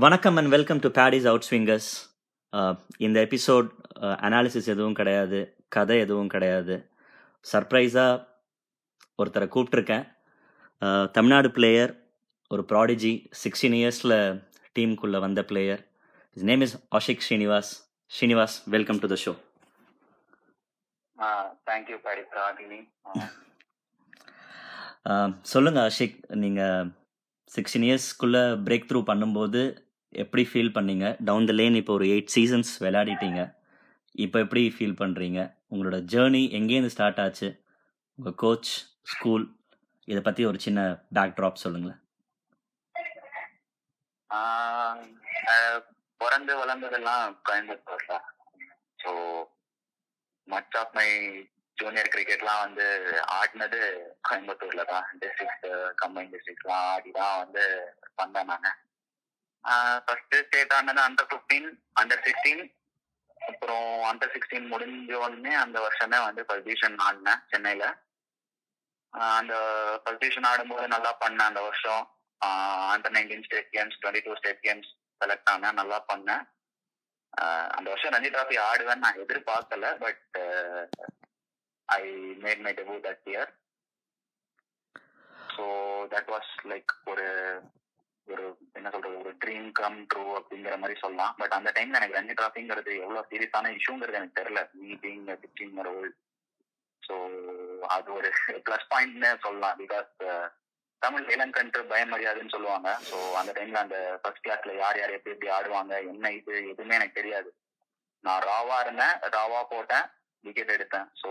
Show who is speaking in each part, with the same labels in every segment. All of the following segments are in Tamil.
Speaker 1: வணக்கம் and welcome to Paddy's out swingers இந்த எபிசோட் அனாலிசிஸ் எதுவும் கிடையாது கதை எதுவும் கிடையாது. சர்ப்ரைஸாக ஒருத்தரை கூப்பிட்ருக்கேன் Uh, தமிழ்நாடு பிளேயர் ஒரு ப்ராடிஜி சிக்ஸ்டீன் இயர்ஸில் டீமுக்குள்ளே வந்த player his name is Ashik Srinivas Srinivas welcome to the show
Speaker 2: thank you
Speaker 1: சொல்லுங்கள் ஆஷிக் நீங்கள் சிக்ஸ்டீன் இயர்ஸ்க்குள்ளே பிரேக் த்ரூ பண்ணும்போது எப்படி ஃபீல் பண்ணீங்க? டவுன் த லேன் இப்போ ஒரு எயிட் சீசன்ஸ் விளையாடிட்டீங்க. இப்போ எப்படி ஃபீல் பண்ணுறீங்க உங்களோட ஜேர்னி எங்கேருந்து ஸ்டார்ட் ஆச்சு? உங்கள் கோச் ஸ்கூல் இதை பற்றி ஒரு சின்ன பேக் ட்ராப் சொல்லுங்களேன்
Speaker 2: பிறந்து வளர்ந்ததெல்லாம் கோயம்புத்தூர்ல so much of my junior கிரிக்கெட்லாம் வந்து ஆடினது கோயம்புத்தூர்ல தான். டிஸ்ட்ரிக்ட் கம்பைன் டிஸ்ட்ரிக்ட்லாம் ஆடி தான் வந்து வந்தேன் நான். ஃபர்ஸ்ட் ஸ்டேட் ஆனது அண்டர் ஃபிஃப்டீன் அண்டர் சிக்ஸ்டீன் அப்புறம் அண்டர் சிக்ஸ்டீன் முடிஞ்ச உடனே அந்த வருஷமே வந்து பொசிஷன் ஆடினேன் சென்னையில. அந்த பொசிஷன் ஆடும்போது நல்லா பண்ணேன் அந்த வருஷம். Under nineteen state games twenty two state games select ஆனேன் நல்லா பண்ணேன். அந்த வருஷம் ரஞ்சி டிராஃபி ஆடுவேன்னு நான் எதிர்பார்க்கல but I made my debut that year so that was like ஒரு ஒரு என்ன சொல்றது ஒரு ட்ரீம் கம் ட்ரூ அப்படிங்கிற மாதிரி சொல்லலாம். பட் அந்த டைம்ல எனக்கு ரஞ்சி டிராஃபிங்கிறது எவ்வளவு சீரியஸான இஷ்யூங்கிறது எனக்கு தெரியல me being sixteen year old so அது ஒரு ப்ளஸ் பாயிண்ட்னு சொல்லலாம். பிகாஸ் uh, தமிழ் இளங்கன்று பயமறியாதுன்னு சொல்லுவாங்க. ஸோ அந்த டைம்ல அந்த ஃபர்ஸ்ட் கிளாஸ்ல யார் யார் எப்படி எப்படி ஆடுவாங்க என்ன இது எதுவுமே எனக்கு தெரியாது. நான் ராவா இருந்தேன் ராவா போட்டேன். விக்கெட் எடுத்தேன். ஸோ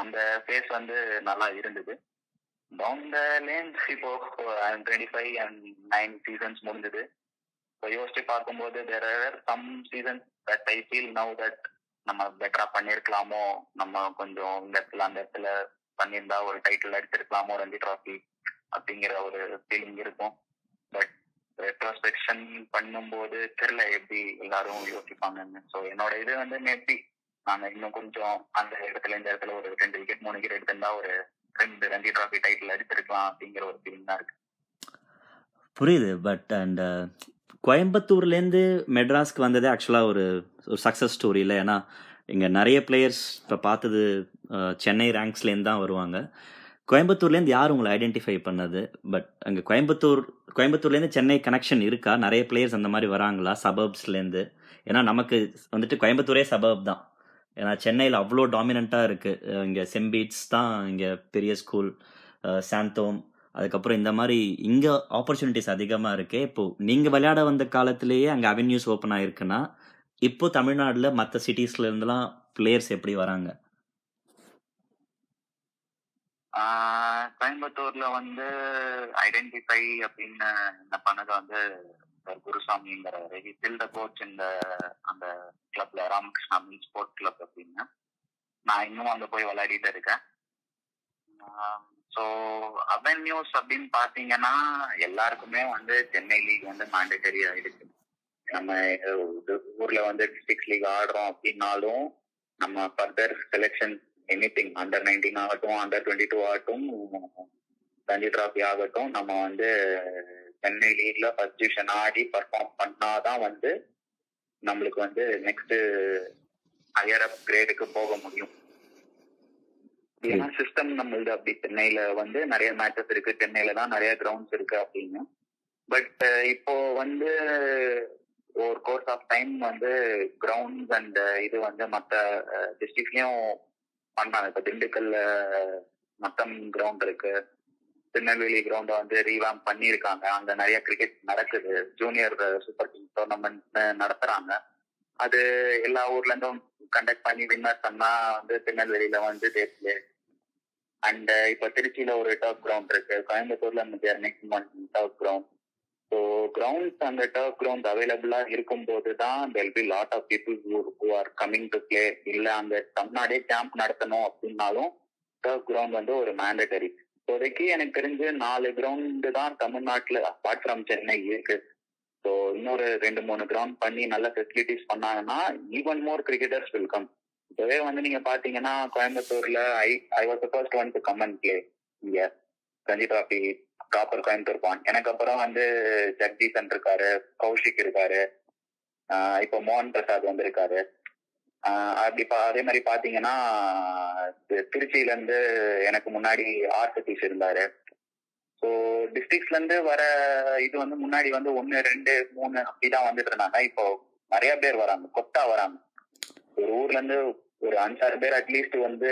Speaker 2: அந்த ஃபேஸ் வந்து நல்லா இருந்தது. டவுன் த லேன்ஸ் இப்போ twenty five and nine seasons முடிஞ்சது. இப்போ யோசிச்சு பார்க்கும்போது there are some seasons that I feel now that நம்ம பெட்டரா பண்ணிருக்கலாமோ நம்ம கொஞ்சம் இந்த இடத்துல அந்த இடத்துல பண்ணியிருந்தா ஒரு டைட்டில் எடுத்திருக்கலாமோ ரஞ்சி டிராஃபி அப்படிங்கிற ஒரு ஃபீலிங் இருக்கும். பட் ரெட்ரோஸ்பெக்ஷன் பண்ணும்போது தெரியல எப்படி எல்லாரும் யோசிப்பாங்கன்னு. ஸோ என்னோட இது வந்து மேபி நாங்க இன்னும் கொஞ்சம் அந்த இடத்துல இந்த இடத்துல ஒரு ரெண்டு விக்கெட் மூணு விக்கெட் எடுத்திருந்தா ஒரு ரெண்டு ரஞ்சி டிராஃபி டைட்டில் எடுத்திருக்கலாம் அப்படிங்கிற ஒரு ஃபீலிங் தான் இருக்கு.
Speaker 1: புரியுது. பட் அண்ட் கோயம்புத்தூர்லேருந்து மெட்ராஸ்க்கு வந்ததே ஆக்சுவலாக ஒரு ஒரு சக்ஸஸ் ஸ்டோரி இல்லை. ஏன்னா இங்கே நிறைய பிளேயர்ஸ் இப்போ பார்த்தது சென்னை ரேங்க்ஸ்லேருந்து தான் வருவாங்க. கோயம்புத்தூர்லேருந்து யார் உங்களை ஐடென்டிஃபை பண்ணது? பட் அங்கே கோயம்புத்தூர் கோயம்புத்தூர்லேருந்து சென்னை கனெக்ஷன் இருக்கா? நிறைய பிளேயர்ஸ் அந்த மாதிரி வராங்களா? சபர்ப்ஸ்லேருந்து ஏன்னா நமக்கு வந்துட்டு கோயம்புத்தூரே சபர்ப் தான். ஏன்னா சென்னையில் அவ்வளோ டாமினண்ட்டாக இருக்குது இங்கே செம்பீட்ஸ் தான் இங்கே பெரிய ஸ்கூல் சாந்தோம் அதுக்கப்புறம் இந்த மாதிரி இங்கே ஆப்பர்ச்சுனிட்டிஸ் அதிகமாக இருக்கு. இப்போது நீங்கள் விளையாட வந்த காலத்திலேயே அங்கே அவென்யூஸ் ஓப்பன் ஆகிருக்குன்னா இப்போ தமிழ்நாட்டில் மற்ற சிட்டிஸ்லேருந்துலாம் பிளேயர்ஸ் எப்படி வராங்க?
Speaker 2: கோயம்புத்தூர்ல வந்து ஐடென்டிஃபை அப்படின்னு என்ன பண்ணது வந்து குருசாமிங்கிறவர் ஹி ஃபில் த கோச் இந்த அந்த கிளப்ல ராமகிருஷ்ணா மில் ஸ்போர்ட் கிளப் அப்படின்னு. நான் இன்னும் அங்க போய் விளையாடிட்டு இருக்கேன். ஸோ அவென்யூஸ் அப்படின்னு பாத்தீங்கன்னா எல்லாருக்குமே வந்து சென்னை லீக் வந்து மேண்டேட்டரி ஆயிடுச்சு நம்ம ஊர்ல வந்து டிஸ்ட்ரிக்ட் லீக் ஆடுறோம் அப்படின்னாலும் நம்ம further selection any thing under nineteen ஆகட்டும் அண்டர் டுவெண்ட்டி டூ ஆகட்டும் ரஞ்சி டிராஃபி ஆகட்டும் நம்ம வந்து சென்னை லீக்ல ஃபர்ஸ்ட் டிவிஷன் ஆடி பர்ஃபார்ம் பண்ணாதான் வந்து நம்மளுக்கு வந்து நெக்ஸ்ட் ஹையர் அப் கிரேடுக்கு போக முடியும். ஏன்னா சிஸ்டம் நம்மளது அப்படி சென்னையில வந்து நிறைய மேட்சஸ் இருக்கு. சென்னையில தான் நிறைய கிரவுண்ட்ஸ் இருக்கு அப்படின்னு. பட் இப்போ வந்து ஒரு கோர்ஸ் ஆஃப் டைம் வந்து கிரவுண்ட்ஸ் அண்ட் இது வந்து மற்ற டிஸ்ட்ரிக்ட்லயும் பண்ணாங்க இப்ப திண்டுக்கல்ல மத்தம் கிரவுண்ட் இருக்கு. திருநெல்வேலி கிரவுண்ட வந்து ரீவாம் பண்ணியிருக்காங்க. அங்க நிறைய கிரிக்கெட் நடக்குது. ஜூனியர் சூப்பர் கிங் டோர்னமெண்ட் நடத்துறாங்க. அது எல்லா ஊர்ல இருந்தும் கண்டக்ட் பண்ணி வின்னர் பண்ணா வந்து திருநெல்வேலியில வந்து தேசிய அண்ட் இப்ப திருச்சியில ஒரு டர்ஃப் கிரவுண்ட் இருக்கு. கோயம்புத்தூர்ல next month turf ground so grounds அந்த டர்ஃப் கிரவுண்ட் அவைலபிளா இருக்கும்போது தான் there'll be lot of people who are coming to play இல்ல அந்த தமிழ்நாடே கேம்ப் நடத்தணும் அப்படின்னாலும் டர்ஃப் கிரவுண்ட் வந்து ஒரு மேண்டட்டரி இப்போதைக்கு எனக்கு தெரிஞ்சு நாலு கிரவுண்டு தான் தமிழ்நாட்டில் அப்பார்ட் ஃப்ரம் சென்னை இருக்கு. ஸோ இன்னொரு ரெண்டு மூணு கிரவுண்ட் பண்ணி நல்ல ஃபெசிலிட்டிஸ் பண்ணாங்கன்னா ஈவன் மோர் கிரிக்கெட்டர்ஸ் வெல்கம் இப்போவே வந்து நீங்க பாத்தீங்கன்னா கோயம்புத்தூர்ல I I was first one to come and play இங்க. Ranji trophy proper Coimbatore born எனக்கு அப்புறம் வந்து ஜெகதீசன் இருக்காரு கௌஷிக் இருக்காரு. இப்போ மோகன் பிரசாத் வந்திருக்காரு. அப்படி பா- அதே மாதிரி பாத்தீங்கன்னா திருச்சியில இருந்து எனக்கு முன்னாடி ஆர் சதீஷ் இருந்தாரு. ஸோ டிஸ்ட்ரிக்ட்ஸ்ல இருந்து வர இது வந்து முன்னாடி வந்து ஒன்னு ரெண்டு மூணு அப்படிதான் வந்துட்டு இருந்தாங்க. இப்போ நிறைய பேர் வராங்க கொத்தா வராங்க. ஒரு ஊர்ல இருந்து ஒரு அஞ்சாறு பேர் அட்லீஸ்ட் வந்து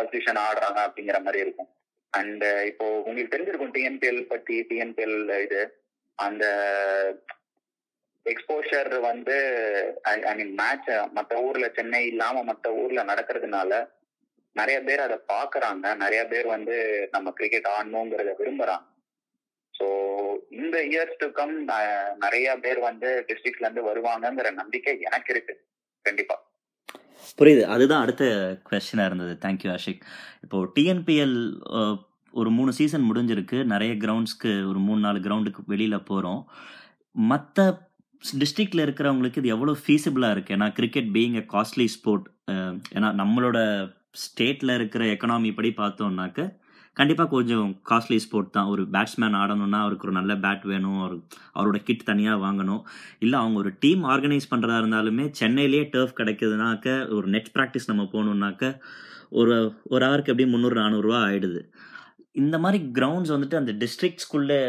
Speaker 2: பர்சிஷன் ஆடுறாங்க அப்படிங்கிற மாதிரி இருக்கும். அண்ட் இப்போ உங்களுக்கு தெரிஞ்சிருக்கும் டிஎன்பிஎல் பத்தி டிஎன்பிஎல் இது அந்த எக்ஸ்போஷர் வந்து ஐ மீன் மேட்ச் மற்ற ஊர்ல சென்னை இல்லாம மற்ற ஊர்ல நடக்கிறதுனால நிறைய பேர் அதை பாக்குறாங்க. நிறைய பேர் வந்து நம்ம கிரிக்கெட் ஆடணுங்கிறத விரும்புறாங்க. ஸோ இந்த இயர்ஸ் டு கம் நிறைய பேர் வந்து டிஸ்ட்ரிக்ட்ல இருந்து வருவாங்கங்கிற நம்பிக்கை எனக்கு இருக்கு. கண்டிப்பா.
Speaker 1: புரியுது. அதுதான் அடுத்த கொஸ்டினாக இருந்தது. தேங்க்யூ ஆஷிக் இப்போ டிஎன்பிஎல் ஒரு மூணு சீசன் முடிஞ்சிருக்கு. நிறைய கிரவுண்ட்ஸ்க்கு ஒரு மூணு நாலு கிரவுண்டுக்கு வெளியில் போகிறோம் மற்ற டிஸ்ட்ரிக்டில் இருக்கிறவங்களுக்கு இது எவ்வளோ ஃபீஸிபிளாக இருக்குது ஏன்னா cricket being a costly sport ஏன்னா நம்மளோட ஸ்டேட்டில் இருக்கிற எக்கனாமி படி பார்த்தோம்னாக்க கண்டிப்பாக கொஞ்சம் காஸ்ட்லி ஸ்போர்ட் தான். ஒரு பேட்ஸ்மேன் ஆடணும்னா அவருக்கு ஒரு நல்ல பேட் வேணும். அவர் அவரோட கிட் தனியாக வாங்கணும். இல்லை அவங்க ஒரு டீம் ஆர்கனைஸ் பண்ணுறதா இருந்தாலுமே சென்னையிலேயே டர்ஃப் கிடைக்குதுனாக்க ஒரு நெட் ப்ராக்டிஸ் நம்ம போகணுன்னாக்க ஒரு ஒரு ஹவருக்கு எப்படியும் முந்நூறு நானூறுரூவா ஆகிடுது இந்த மாதிரி கிரவுண்ட்ஸ் வந்துட்டு அந்த டிஸ்ட்ரிக்ட்ஸ்குள்ளே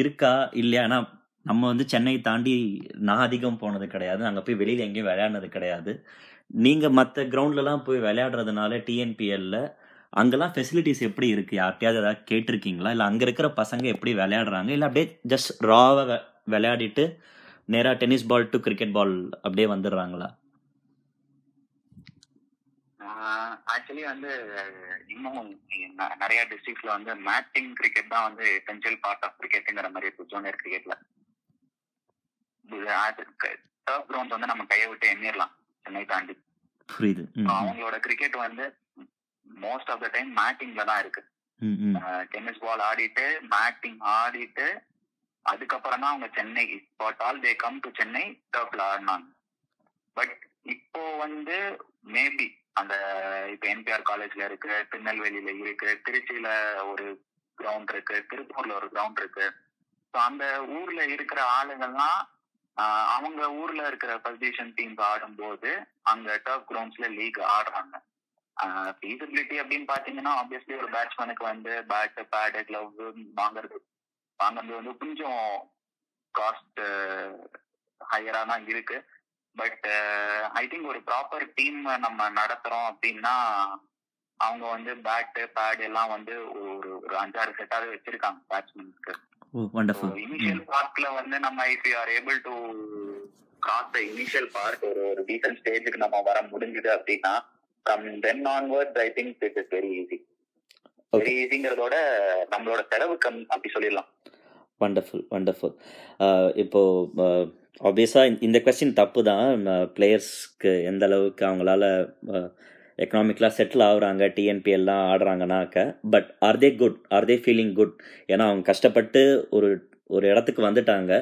Speaker 1: இருக்கா? இல்லையா? ஆனால் நம்ம வந்து சென்னை தாண்டி நான் அதிகம் போனது கிடையாது. அங்கே போய் வெளியில் எங்கேயும் விளையாடினது கிடையாது. நீங்கள் மற்ற கிரவுண்ட்லலாம் போய் விளையாடுறதுனால டிஎன்பிஎல்ல அங்கெல்லாம் ஃபெசிலிட்டிஸ் எப்படி இருக்குது யார்கிட்டயாவது ஏதாவது கேட்டிருக்கீங்களா? இல்லை அங்கே இருக்கிற பசங்க எப்படி விளையாடுறாங்க? இல்லை அப்படியே ஜஸ்ட் ராவாக விளையாடிட்டு நேராக tennis ball to cricket ball அப்படியே வந்துடுறாங்களா?
Speaker 2: ஆக்சுவலி வந்து இன்னும் நிறைய டிஸ்ட்ரிக்ட்ல வந்து மேட்டிங் கிரிக்கெட் தான் வந்து எசென்சியல் பார்ட் ஆஃப் கிரிக்கெட்டுங்கிற மாதிரி இருக்கு. ஜூனியர் கிரிக்கெட்ல டர்ஃப் கிரவுண்ட் வந்து நம்ம கையை விட்டு எண்ணிடலாம் சென்னை தாண்டி.
Speaker 1: புரியுது.
Speaker 2: அவங்களோட கிரிக்கெட் வந்து மோஸ்ட் ஆஃப் த டைம் மேட்டிங்ல தான் இருக்கு. டென்னிஸ் பால் ஆடிட்டு மேட்டிங் ஆடிட்டு அதுக்கப்புறம் தான் அவங்க Chennai what all they come to Chennai டர்ஃப்ல ஆடினாங்க. பட் இப்போ வந்து மேபி அந்த இப்ப என்பிஆர் காலேஜ்ல இருக்கு திருநெல்வேலியில இருக்கு திருச்சியில ஒரு கிரவுண்ட் இருக்கு திருப்பூர்ல ஒரு கிரவுண்ட் இருக்கு. ஸோ அந்த ஊர்ல இருக்கிற ஆளுங்கள்லாம் அவங்க ஊர்ல இருக்கிற பொசிஷன் டீம்ஸ் ஆடும்போது அங்க டர்ஃப் கிரவுண்ட்ஸ்ல லீக் ஆடுறாங்க. ஃபீசிபிலிட்டி அப்படின்னு பாத்தீங்கன்னா ஆப்வியஸ்லி ஒரு பேட்ஸ்மேனுக்கு வந்து பேட் பேடு கிளவ் வாங்குறது. வாங்குறது வந்து கொஞ்சம் காஸ்ட் ஹையரா தான் இருக்கு. பட் ஐ திங்க் ஒரு ப்ராப்பர் டீம் நம்ம நடத்துறோம் அப்படின்னா அவங்க வந்து பேட்டு பேட் எல்லாம் வந்து ஒரு ஒரு அஞ்சாறு செட்டாவது வச்சிருக்காங்க பேட்ஸ்மேனுக்கு
Speaker 1: வண்டர்ஃபுல்
Speaker 2: இனிஷியல் பார்ட்ல வந்து நம்ம if you are able to cross the initial part ஒரு ஒரு டீசன்ட் ஸ்டேஜுக்கு நம்ம வர முடிஞ்சுது அப்படின்னா come then onward I think it is very easy very ஈஸிங்கிறதோட நம்மளோட செலவு கம்மி அப்படி சொல்லிடலாம்.
Speaker 1: வண்டர்ஃபுல் வண்டர்ஃபுல் இப்போ ஆப்வியஸாக இந்த கொஸ்டின் தப்பு தான் பிளேயர்ஸ்க்கு எந்த அளவுக்கு அவங்களால எக்கனாமிக்கலாக செட்டில் ஆகுறாங்க டிஎன்பிஎல்லாம் ஆடுறாங்கனாக்க but are they good are they feeling good ஏன்னா அவங்க கஷ்டப்பட்டு ஒரு ஒரு இடத்துக்கு வந்துட்டாங்க.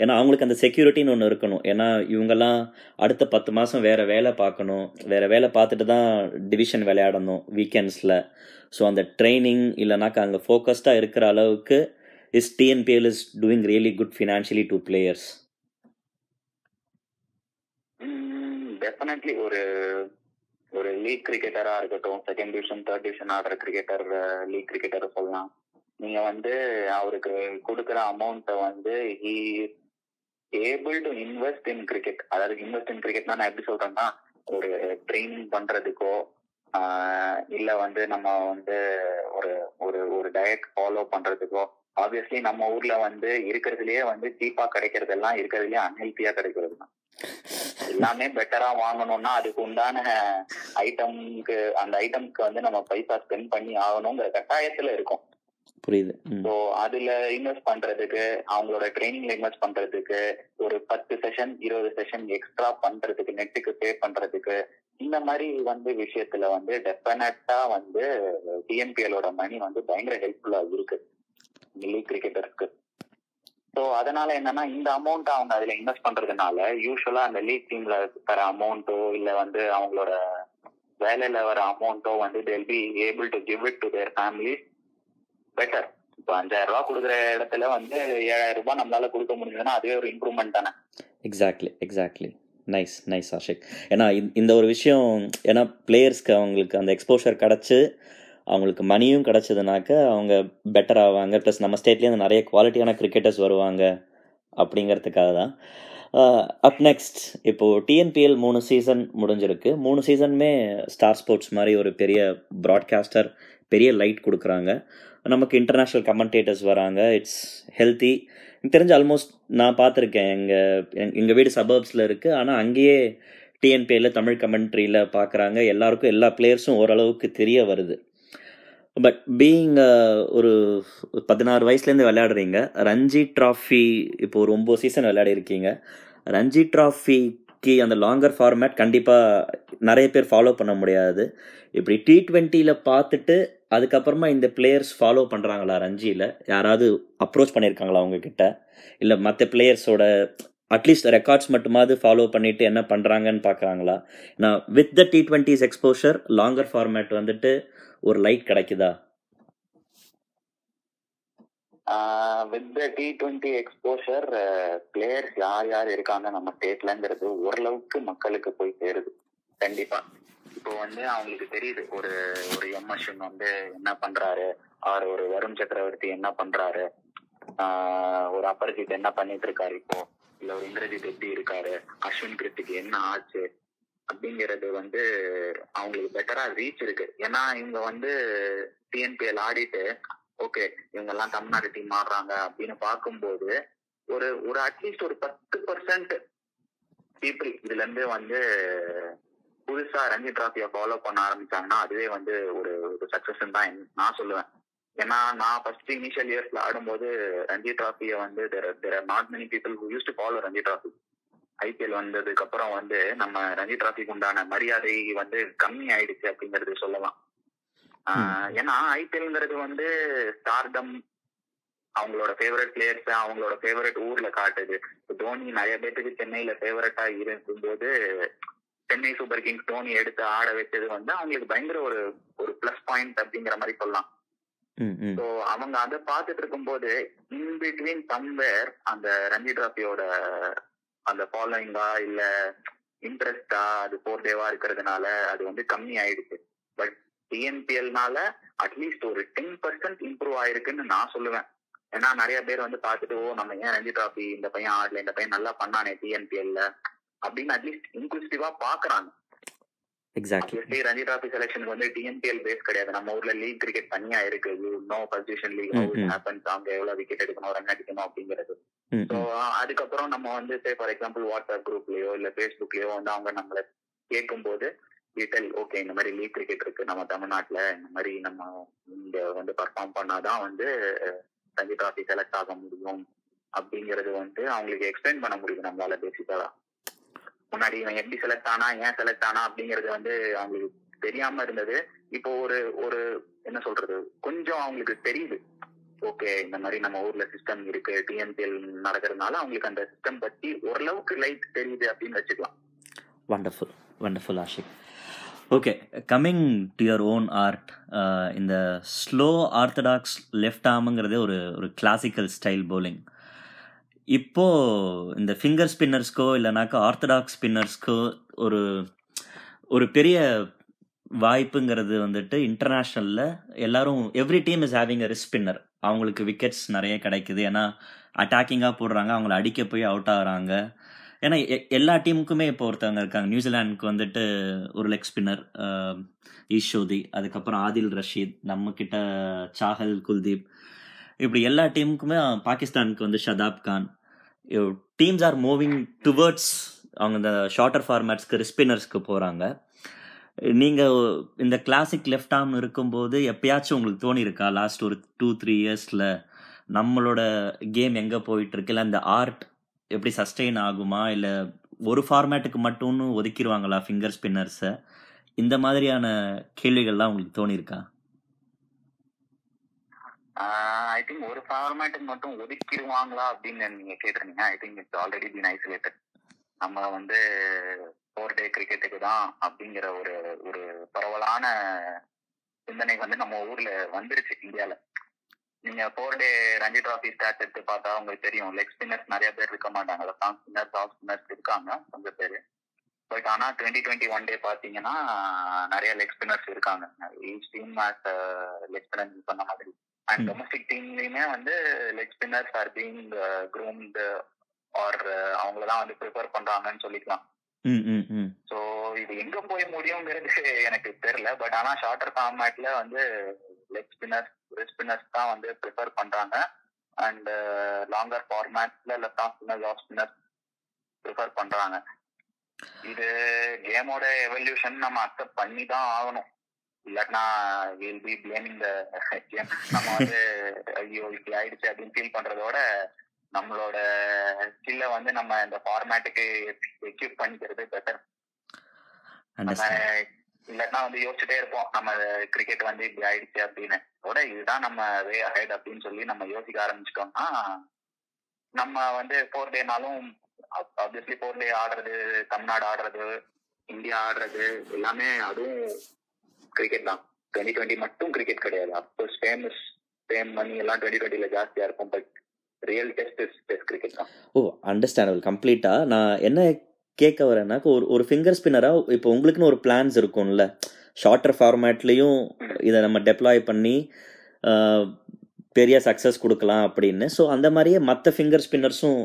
Speaker 1: ஏன்னா அவங்களுக்கு அந்த செக்யூரிட்டின்னு ஒன்று இருக்கணும். ஏன்னா இவங்கெல்லாம் அடுத்த பத்து மாதம் வேறு வேலை பார்க்கணும். வேறு வேலை பார்த்துட்டு தான் டிவிஷன் விளையாடணும் வீக்கெண்ட்ஸில் ஸோ அந்த ட்ரைனிங் இல்லைனாக்கா அங்கே ஃபோக்கஸ்டாக இருக்கிற அளவுக்கு is TNPL is doing really good financially to players
Speaker 2: definitely ஒரு ஒரு லீக் கிரிக்கெட்டரா இருக்கட்டும் செகண்ட் டிவிஷன் தேர்ட் டிவிஷன் ஆடுற கிரிக்கெட்டர் லீக் கிரிக்கெட்டர் சொல்லலாம். நீங்க வந்து அவருக்கு கொடுக்குற அமௌண்ட்டை வந்து he able to invest in cricket அதாவது இன்வெஸ்ட் இன் கிரிக்கெட்னா நான் எப்படி சொல்றேன்னா ஒரு ட்ரைனிங் பண்றதுக்கோ இல்ல வந்து நம்ம வந்து ஒரு ஒரு ஒரு டயட் ஃபாலோ பண்றதுக்கோ ஆப்வியஸ்லி நம்ம ஊர்ல வந்து இருக்கிறதுலயே வந்து சீப்பா கிடைக்கிறதெல்லாம் இருக்கிறதுலயே அன்ஹெல்த்தியா கிடைக்கிறது தான் எல்லாமே பெட்டரா வாங்கணும்னா அதுக்கு உண்டான ஐட்டம்க்கு அந்த ஐட்டம்க்கு வந்து நம்ம பைசா ஸ்பெண்ட் பண்ணி ஆகணுங்கிற கட்டாயத்துல இருக்கும்.
Speaker 1: புரியுது.
Speaker 2: ஸோ அதுல இன்வெஸ்ட் பண்றதுக்கு அவங்களோட ட்ரைனிங்ல இன்வெஸ்ட் பண்றதுக்கு ஒரு பத்து செஷன் இருபது செஷன் எக்ஸ்ட்ரா பண்றதுக்கு நெட்டுக்கு பே பண்றதுக்கு இந்த மாதிரி வந்து விஷயத்துல வந்து டெஃபினட்டா வந்து டிஎன்பிஎலோட மணி வந்து பயங்கர ஹெல்ப்ஃபுல்லா இருக்கு. லீக் கிரிக்கெட்டர்ஸ்க்கு ஸோ அதனால என்னன்னா இந்த அமௌண்ட் அவங்க அதுல இன்வெஸ்ட் பண்றதுனால யூஸ்வலா அந்த லீக் டீம்ல தர அமௌண்ட்டோ இல்ல வந்து அவங்களோட வேலையில வர அமௌண்ட்டோ வந்து they'll be able to give it to their family better இப்போ அஞ்சாயிரம் ரூபா கொடுக்குற இடத்துல வந்து ஏழாயிரம் ரூபாய் நம்மளால கொடுக்க முடிஞ்சதுன்னா அதுவே ஒரு இம்ப்ரூவ்மெண்ட் தானே?
Speaker 1: Exactly exactly nice nice Ashik ஏன்னா இந்த ஒரு விஷயம் ஏன்னா பிளேயர்ஸ்க்கு அவங்களுக்கு அந்த எக்ஸ்போஷர் கிடச்சி அவங்களுக்கு மணியும் கிடச்சதுனாக்க அவங்க பெட்டர் ஆவாங்க. ப்ளஸ் நம்ம ஸ்டேட்லேருந்து நிறைய குவாலிட்டியான கிரிக்கெட்டர்ஸ் வருவாங்க அப்படிங்கிறதுக்காக தான். அப் நெக்ஸ்ட் இப்போது டிஎன்பிஎல் மூணு சீசன் முடிஞ்சிருக்கு. மூணு சீசனுமே ஸ்டார் ஸ்போர்ட்ஸ் மாதிரி ஒரு பெரிய ப்ராட்காஸ்டர் பெரிய லைட் கொடுக்குறாங்க. நமக்கு இன்டர்நேஷ்னல் கமெண்டேட்டர்ஸ் வராங்க. இட்ஸ் ஹெல்த்தி எனக்கு தெரிஞ்சு ஆல்மோஸ்ட் நான் பார்த்துருக்கேன். எங்கள் எங்கள் வீடு சபர்ப்ஸில் இருக்குது ஆனால் அங்கேயே டிஎன்பிஎல்ல தமிழ் கமெண்ட்ரியில் பார்க்குறாங்க. எல்லாருக்கும் எல்லா பிளேயர்ஸும் ஓரளவுக்கு தெரிய வருது. பட் பீயிங் uh, ஒரு பதினாறு வயசுலேருந்து விளையாடுறீங்க. ரஞ்சி ட்ராஃபி இப்போ ஒரு ஒம்பது சீசன் விளையாடி இருக்கீங்க ரஞ்சி ட்ராஃபிக்கு அந்த லாங்கர் ஃபார்மேட் கண்டிப்பாக நிறைய பேர் ஃபாலோ பண்ண முடியாது. இப்படி டி ட்வெண்ட்டியில் பார்த்துட்டு அதுக்கப்புறமா இந்த பிளேயர்ஸ் ஃபாலோ பண்ணுறாங்களா ரஞ்சியில்? யாராவது அப்ரோச் பண்ணியிருக்காங்களா அவங்கக்கிட்ட இல்லை மற்ற பிளேயர்ஸோட அட்லீஸ்ட் ரெக்கார்ட்ஸ் மட்டுமாவது ஃபாலோ பண்ணிட்டு என்ன பண்ணுறாங்கன்னு பார்க்குறாங்களா நான் with the T twenties exposure longer format வந்துட்டு ஒரு லைட் கிடைக்குதா?
Speaker 2: With the T twenty exposure players யார் யார் இருக்காங்க நம்ம ஸ்டேட்லங்கிறது ஓரளவுக்கு மக்களுக்கு போய் சேருது. கண்டிப்பா. இப்போ வந்து அவங்களுக்கு தெரியுது ஒரு ஒரு எம் அஸ்வின் வந்து என்ன பண்றாரு? அவர் ஒரு வருண் சக்கரவர்த்தி என்ன பண்றாரு? ஒரு அப்பர்ஜித் என்ன பண்ணிட்டு இருக்காரு இப்போ? இல்ல இந்திரஜித் எப்படி இருக்காரு? அஸ்வின் கிருத்திக்கு என்ன ஆச்சு? அப்படிங்கிறது வந்து அவங்களுக்கு பெட்டரா ரீச் இருக்கு. ஏன்னா இவங்க வந்து டிஎன்பிஎல் ஆடிட்டு ஓகே இவங்க எல்லாம் தமிழ்நாடு டீம் ஆடுறாங்க அப்படின்னு பார்க்கும்போது ஒரு ஒரு அட்லீஸ்ட் ஒரு பத்து பர்சன்ட் பீப்புள் இதுல இருந்து வந்து புதுசா ரஞ்சி டிராஃபியை ஃபாலோ பண்ண ஆரம்பிச்சாங்கன்னா அதுவே வந்து ஒரு ஒரு சக்சஸ் தான் நான் சொல்லுவேன். ஏன்னா நான் ஃபர்ஸ்ட் இனிஷியல் இயர்ஸ்ல ஆடும்போது ரஞ்சி டிராஃபியை வந்து there are not many people who use to follow Ranji trophy IPL வந்ததுக்கு அப்புறம் வந்து நம்ம ரஞ்சி டிராஃபிக்கு உண்டான மரியாதை வந்து கம்மி ஆயிடுச்சு அப்படிங்கறது சொல்லலாம். ஏன்னா ஐபிஎல்ங்கிறது வந்து ஸ்டார்டம் அவங்களோட ஃபேவரட் பிளேயர்ஸ் அவங்களோட ஃபேவரட் ஊர்ல காட்டுது. தோனி நிறைய பேத்துக்கு சென்னையில ஃபேவரட்டா இருக்கும்போது சென்னை சூப்பர் கிங்ஸ் தோனி எடுத்து ஆட வச்சது வந்து அவங்களுக்கு பயங்கர ஒரு ஒரு பிளஸ் பாயிண்ட் அப்படிங்கிற மாதிரி சொல்லலாம். ஸோ அவங்க அதை பார்த்துட்டு இருக்கும்போது இன் பிட்வீன் சம்வேர் அந்த ரஞ்சி டிராஃபியோட அந்த ஃபாலோயிங்கா இல்ல இன்ட்ரெஸ்டா அது ஃபோர் டேவா இருக்கிறதுனால அது வந்து கம்மி ஆயிடுச்சு. பட் டிஎன்பிஎல்னால அட்லீஸ்ட் ஒரு டென் பர்சன்ட் இம்ப்ரூவ் ஆயிருக்குன்னு நான் சொல்லுவேன். ஏன்னா நிறைய பேர் வந்து பார்த்துட்டு ஓ நம்ம ஏன் ரஞ்சி டிராஃபி இந்த பையன் ஆடல இந்த பையன் நல்லா பண்ணானே டிஎன்பிஎல்ல அப்படின்னு அட்லீஸ்ட் இன்க்ளூசிவா பாக்குறாங்க
Speaker 1: எக்ஸாக்ட்லி
Speaker 2: ரஞ்சி டிராஃபி செலெக்ஷனுக்கு வந்து டிஎன்பிஎல் பேஸ் கிடையாது. நம்ம ஊர்ல லீக் கிரிக்கெட் தனியா இருக்கு. No position league. ஹேப்பன்ஸ் அவங்க எவ்வளவு விக்கெட் எடுக்கணும் ரன் அடிக்கணும் அப்படிங்கிறது. ஸோ அதுக்கப்புறம் நம்ம வந்து சே ஃபார் எக்ஸாம்பிள் வாட்ஸ்அப் குரூப்லயோ இல்ல ஃபேஸ்புக்லயோ வந்து அவங்க நம்மள கேட்கும்போது டெல் ஓகே இந்த மாதிரி லீக் கிரிக்கெட் இருக்கு. நம்ம தமிழ்நாட்டுல இந்த மாதிரி நம்ம இங்க வந்து பர்ஃபார்ம் பண்ணாதான் வந்து ரஞ்சி டிராஃபி செலக்ட் ஆக முடியும். அப்படிங்கறது வந்து அவங்களுக்கு எக்ஸ்பிளைன் பண்ண முடியுது நம்மளால பேசிக்கலா முன்னாடி இவன் எப்படி செலக்ட் ஆனா ஏன் செலக்ட் ஆனா அப்படிங்கறது வந்து அவங்களுக்கு தெரியாம இருந்தது. இப்போ ஒரு ஒரு என்ன சொல்றது? கொஞ்சம் அவங்களுக்கு தெரியுது. ஓகே இந்த மாதிரி நம்ம ஊர்ல சிஸ்டம் இருக்கு டிஎன்பிஎல் நடக்கிறதுனால அவங்களுக்கு அந்த சிஸ்டம் பத்தி ஓரளவுக்கு லைட் தெரியுது அப்படின்னு வச்சுக்கலாம்.
Speaker 1: Wonderful wonderful Ashik okay coming to your own art இந்த ஸ்லோ ஆர்த்தடாக்ஸ் லெஃப்ட் ஆர்முங்கிறதே ஒரு ஒரு கிளாசிக்கல் ஸ்டைல் போலிங் இப்போ இந்த ஃபிங்கர் ஸ்பின்னர்ஸ்க்கோ இல்லைனாக்கா ஆர்த்தடாக்ஸ் ஸ்பின்னர்ஸ்க்கோ ஒரு ஒரு பெரிய வாய்ப்புங்கிறது வந்துட்டு இன்டர்நேஷ்னலில் எல்லாரும் every team is having a risk spinner அவங்களுக்கு விக்கெட்ஸ் நிறைய கிடைக்குது. ஏன்னா அட்டாக்கிங்காக போடுறாங்க அவங்கள அடிக்க போய் அவுட் ஆகுறாங்க. ஏன்னா எ- எல்லா டீமுக்குமே இப்போ ஒருத்தவங்க இருக்காங்க. நியூசிலாண்டுக்கு வந்துட்டு ஒரு லெக் ஸ்பின்னர் ஈஷோதி அதுக்கப்புறம் ஆதில் ரஷீத் நம்மக்கிட்ட சாஹல் குல்தீப் இப்படி எல்லா டீமுக்குமே பாகிஸ்தானுக்கு வந்து Shadab Khan. Teams are moving towards. அவங்க இந்த ஷார்ட்டர் ஃபார்மேட்ஸ்க்கு ரிஸ்பின்னர்ஸ்க்கு போகிறாங்க நீங்கள் இந்த கிளாசிக் லெஃப்ட் ஆர்ம் இருக்கும்போது எப்பயாச்சும் உங்களுக்கு தோணியிருக்கா? லாஸ்ட் ஒரு டூ த்ரீ இயர்ஸில் நம்மளோட கேம் எங்கே போயிட்டுருக்குல்ல அந்த இல்லை ஆர்ட் எப்படி சஸ்டெயின் ஆகுமா? இல்லை ஒரு ஃபார்மேட்டுக்கு மட்டும்னு ஒதுக்கிடுவாங்களா ஃபிங்கர் ஸ்பின்னர்ஸை? இந்த மாதிரியான கேள்விகள்லாம் உங்களுக்கு தோணியிருக்கா?
Speaker 2: ஐ திங்க் ஒரு ஃபார்மேட்டுக்கு மட்டும் ஒதுக்கிடுவாங்களா அப்படின்னு நீங்க கேட்டிருந்தீங்க. I think it's already been isolated நம்ம வந்து ஃபோர் டே கிரிக்கெட்டுக்கு தான் அப்படிங்கிற ஒரு ஒரு பரவலான சிந்தனை வந்து நம்ம ஊர்ல வந்துருச்சு இந்தியால. நீங்க four day Ranji trophy stat எடுத்து பார்த்தா உங்களுக்கு தெரியும். லெக் ஸ்பின்னர்ஸ் நிறைய பேர் இருக்க மாட்டாங்க. லாங் ஸ்பின்னர்ஸ் ஆஃப் ஸ்பின்னர்ஸ் இருக்காங்க கொஞ்சம் பேர். பட் ஆனா டுவெண்ட்டி டுவெண்ட்டி ஒன் டே பாத்தீங்கன்னா நிறைய லெக் ஸ்பின்னர்ஸ் இருக்காங்க. Each team as leg spinner பண்ண மாதிரி. அண்ட். டொமஸ்டிக் டீம்லயுமே வந்து leg spinners are being groomed or அவங்கள தான் வந்து ப்ரிஃபர் பண்றாங்கன்னு சொல்லிக்கலாம். ஸோ இது எங்க போய் முடியுங்கிறது எனக்கு தெரியல. பட் ஆனா ஷார்ட்டர் ஃபார்மேட்ல வந்து லெக் ஸ்பின்னர்ஸ் ஸ்பின்னர்ஸ் தான் வந்து ப்ரிஃபர் பண்றாங்க. And longer ஃபார்மேட்ல left off spinners off spinners prefer பண்றாங்க. இது கேமோட எவல்யூஷன் நம்ம அக்செப்ட் பண்ணி தான் ஆகணும். இல்லாட்டினா will be blaming the game நம்ம வந்து ஐயோ இப்படி ஆயிடுச்சு அப்படின்னு ஃபீல் பண்றதோட நம்மளோட ஸ்கில்ல வந்து நம்ம இந்த ஃபார்மேட்டுக்கு எக்யூப் பண்ணிக்கிறது பெட்டர் இல்லாட்டினா வந்து யோசிச்சுட்டே இருப்போம் நம்ம கிரிக்கெட் வந்து இப்படி ஆயிடுச்சு அப்படின்னு. அதோட இதுதான் நம்ம வே அஹெட் அப்படின்னு சொல்லி நம்ம யோசிக்க ஆரம்பிச்சிட்டோம்னா நம்ம வந்து ஃபோர் டேனாலும் ஆப்வியஸ்லி ஃபோர் டே ஆடுறது தமிழ்நாடு ஆடுறது இந்தியா ஆடுறது எல்லாமே அதுவும் கிரிக்கெட் தான். டுவெண்ட்டி டுவெண்ட்டி மட்டும் கிரிக்கெட் கிடையாது. Of course famous fame money எல்லாம் டுவெண்ட்டி டுவெண்ட்டில ஜாஸ்தியா இருக்கும் but real test is test cricket தான்.
Speaker 1: ஓ அண்டர்ஸ்டாண்டபிள் கம்ப்ளீட்டாக நான் என்ன கேட்க வரேன்னா ஒரு ஒரு ஃபிங்கர் ஸ்பின்னராக இப்போ உங்களுக்குன்னு ஒரு பிளான்ஸ் இருக்கும்ல. ஷார்ட்டர் ஃபார்மேட்லேயும் இதை நம்ம டெப்ளாய் பண்ணி பெரிய சக்ஸஸ் கொடுக்கலாம் அப்படின்னு. ஸோ அந்த மாதிரியே மற்ற ஃபிங்கர் ஸ்பின்னர்ஸும்